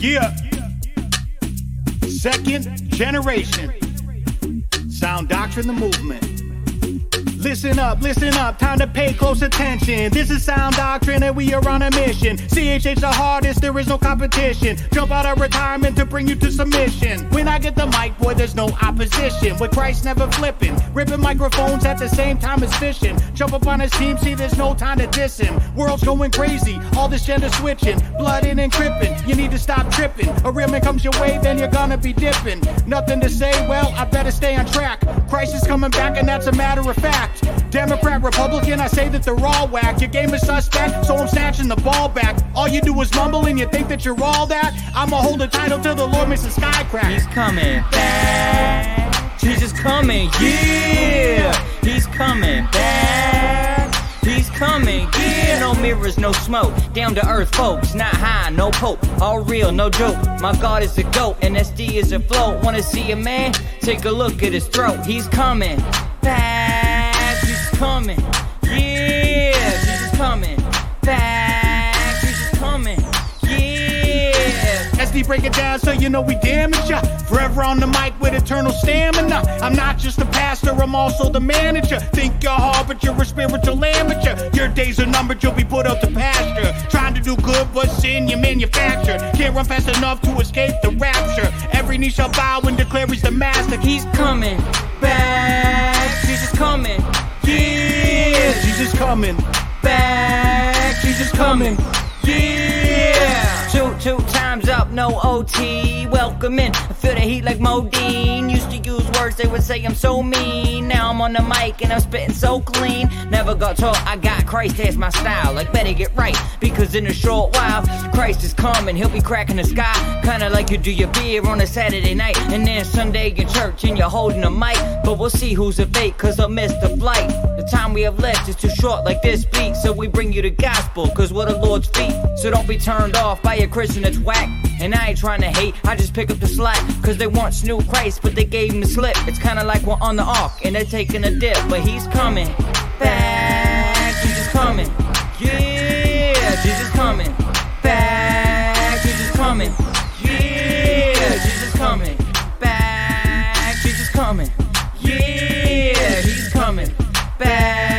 Yeah. Second generation. Sound doctrine, the movement. Listen up, listen up, time to pay close attention. This is Sound Doctrine and we are on a mission. CHH the hardest, there is no competition. Jump out of retirement to bring you to submission. When I get the mic, boy, there's no opposition. With Christ never flipping, ripping microphones at the same time as fishing. Jump up on his team, see there's no time to diss him. World's going crazy, all this gender switching, blooding and cripping. You need to stop tripping. A real man comes your way, then you're gonna be dipping. Nothing to say, well, I better stay on track. Christ is coming back, and that's a matter of fact. Democrat, Republican, I say that they're all whack. Your game is suspect, so I'm snatching the ball back. All you do is mumble and you think that you're all that. I'ma hold the title till the Lord makes the sky crack. He's coming back. Jesus coming, yeah. He's coming back. He's. No mirrors, no smoke. Down to earth, folks. Not high, no pope. All real, no joke. My God is a goat, and SD is a float. Wanna see a man? Take a look at his throat. He's coming Fast, he's coming, yeah. Jesus coming so you know we damage ya. Forever on the mic with eternal stamina. I'm not just a pastor, I'm also the manager. Think you're hard, but you're a spiritual amateur. Your days are numbered, you'll be put out to pasture. Trying to do good, but sin you manufacture. Can't run fast enough to escape the rapture. Every knee shall bow and declare he's the master. He's coming back. Jesus coming, yeah. Jesus coming. back. Jesus coming. Yeah. Two, times up, no OT. Welcome in. I feel the heat like Modine. Used to use words they would say I'm so mean. Now I'm on the mic and I'm spitting so clean. Never got taught I got Christ as my style. Like better get right because in a short while Christ is coming. He'll be cracking the sky, kinda like you do your beer on a Saturday night, and then Sunday in church and you're holding a mic. But we'll see who's a fake cause I missed the flight we have left is too short, like this beat. So we bring you the gospel, cause we're the Lord's feet. So don't be turned off by a Christian that's whack. And I ain't trying to hate, I just pick up the slack. Cause they once knew Christ, but they gave him the slip. It's kinda like we're on the ark and they're taking a dip. But he's coming back, Jesus coming. Yeah, Jesus coming back, Jesus coming. Yeah, Jesus coming back, Jesus coming. Yeah. Bad.